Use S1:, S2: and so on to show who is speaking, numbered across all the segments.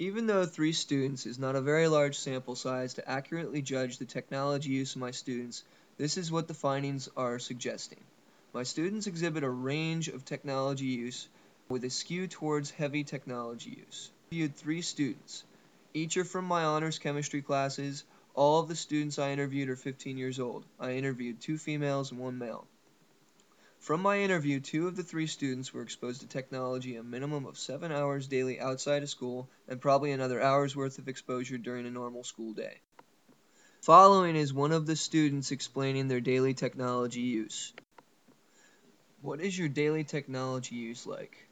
S1: Even though three students is not a very large sample size to accurately judge the technology use of my students, this is what the findings are suggesting. My students exhibit a range of technology use with a skew towards heavy technology use. I interviewed three students. Each are from my honors chemistry classes. All of the students I interviewed are 15 years old. I interviewed two females and one male. From my interview, two of the three students were exposed to technology a minimum of seven hours daily outside of school and probably another hour's worth of exposure during a normal school day. Following is one of the students explaining their daily technology use. What is your daily technology use like?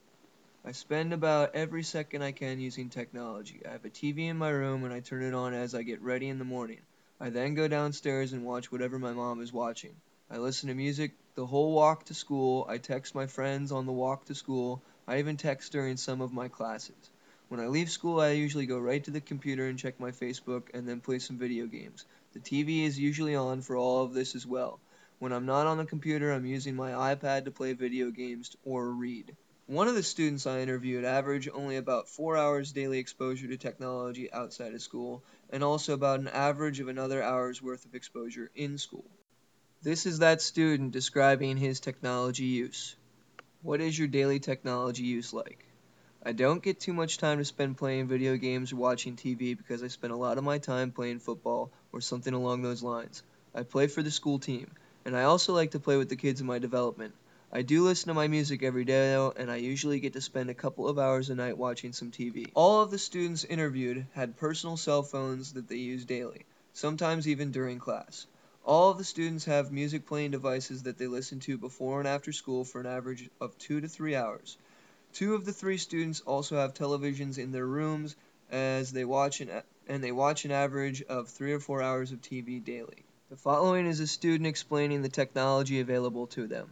S1: I spend about every second I can using technology. I have a TV in my room and I turn it on as I get ready in the morning. I then go downstairs and watch whatever my mom is watching. I listen to music the whole walk to school. I text my friends on the walk to school. I even text during some of my classes. When I leave school, I usually go right to the computer and check my Facebook and then play some video games. The TV is usually on for all of this as well. When I'm not on the computer, I'm using my iPad to play video games or read. One of the students I interviewed averaged only about four hours daily exposure to technology outside of school, and also about an average of another hour's worth of exposure in school. This is that student describing his technology use. What is your daily technology use like? I don't get too much time to spend playing video games or watching TV because I spend a lot of my time playing football or something along those lines. I play for the school team, and I also like to play with the kids in my development. I do listen to my music every day though, and I usually get to spend a couple of hours a night watching some TV. All of the students interviewed had personal cell phones that they use daily, sometimes even during class. All of the students have music playing devices that they listen to before and after school for an average of two to three hours. Two of the three students also have televisions in their rooms as they watch an, and they watch an average of three or four hours of TV daily. The following is a student explaining the technology available to them.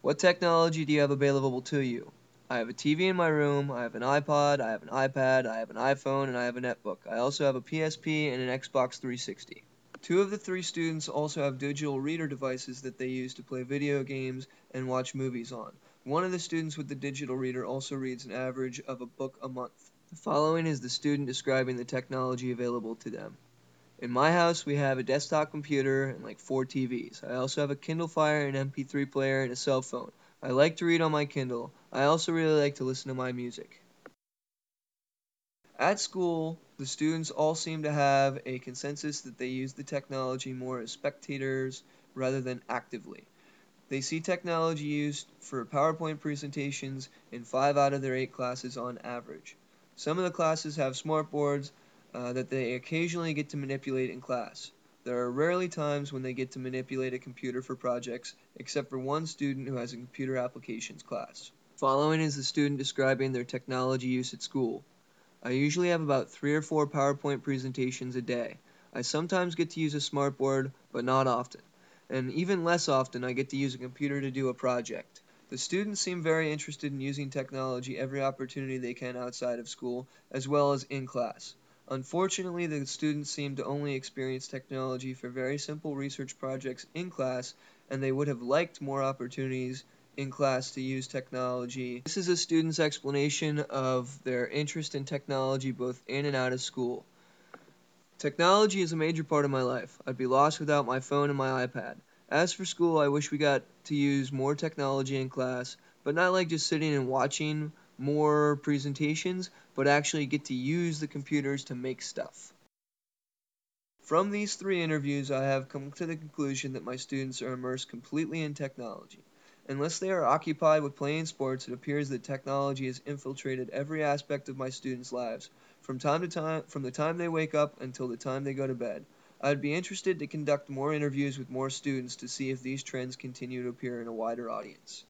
S1: What technology do you have available to you? I have a TV in my room, I have an iPod, I have an iPad, I have an iPhone, and I have a netbook. I also have a PSP and an Xbox 360. Two of the three students also have digital reader devices that they use to play video games and watch movies on. One of the students with the digital reader also reads an average of a book a month. The following is the student describing the technology available to them. In my house, we have a desktop computer and like four TVs. I also have a Kindle Fire, an MP3 player, and a cell phone. I like to read on my Kindle. I also really like to listen to my music. At school, the students all seem to have a consensus that they use the technology more as spectators rather than actively. They see technology used for PowerPoint presentations in five out of their eight classes on average. Some of the classes have smartboards uh, that they occasionally get to manipulate in class. There are rarely times when they get to manipulate a computer for projects, except for one student who has a computer applications class. Following is the student describing their technology use at school. I usually have about three or four PowerPoint presentations a day. I sometimes get to use a smartboard, but not often. And even less often, I get to use a computer to do a project. The students seem very interested in using technology every opportunity they can outside of school, as well as in class. Unfortunately, the students seem to only experience technology for very simple research projects in class, and they would have liked more opportunities in class to use technology. This is a student's explanation of their interest in technology both in and out of school. Technology is a major part of my life. I'd be lost without my phone and my iPad. As for school, I wish we got to use more technology in class, but not like just sitting and watching more presentations, but actually get to use the computers to make stuff. From these three interviews, I have come to the conclusion that my students are immersed completely in technology. Unless they are occupied with playing sports, it appears that technology has infiltrated every aspect of my students' lives, from time to time, from the time they wake up until the time they go to bed. I'd be interested to conduct more interviews with more students to see if these trends continue to appear in a wider audience.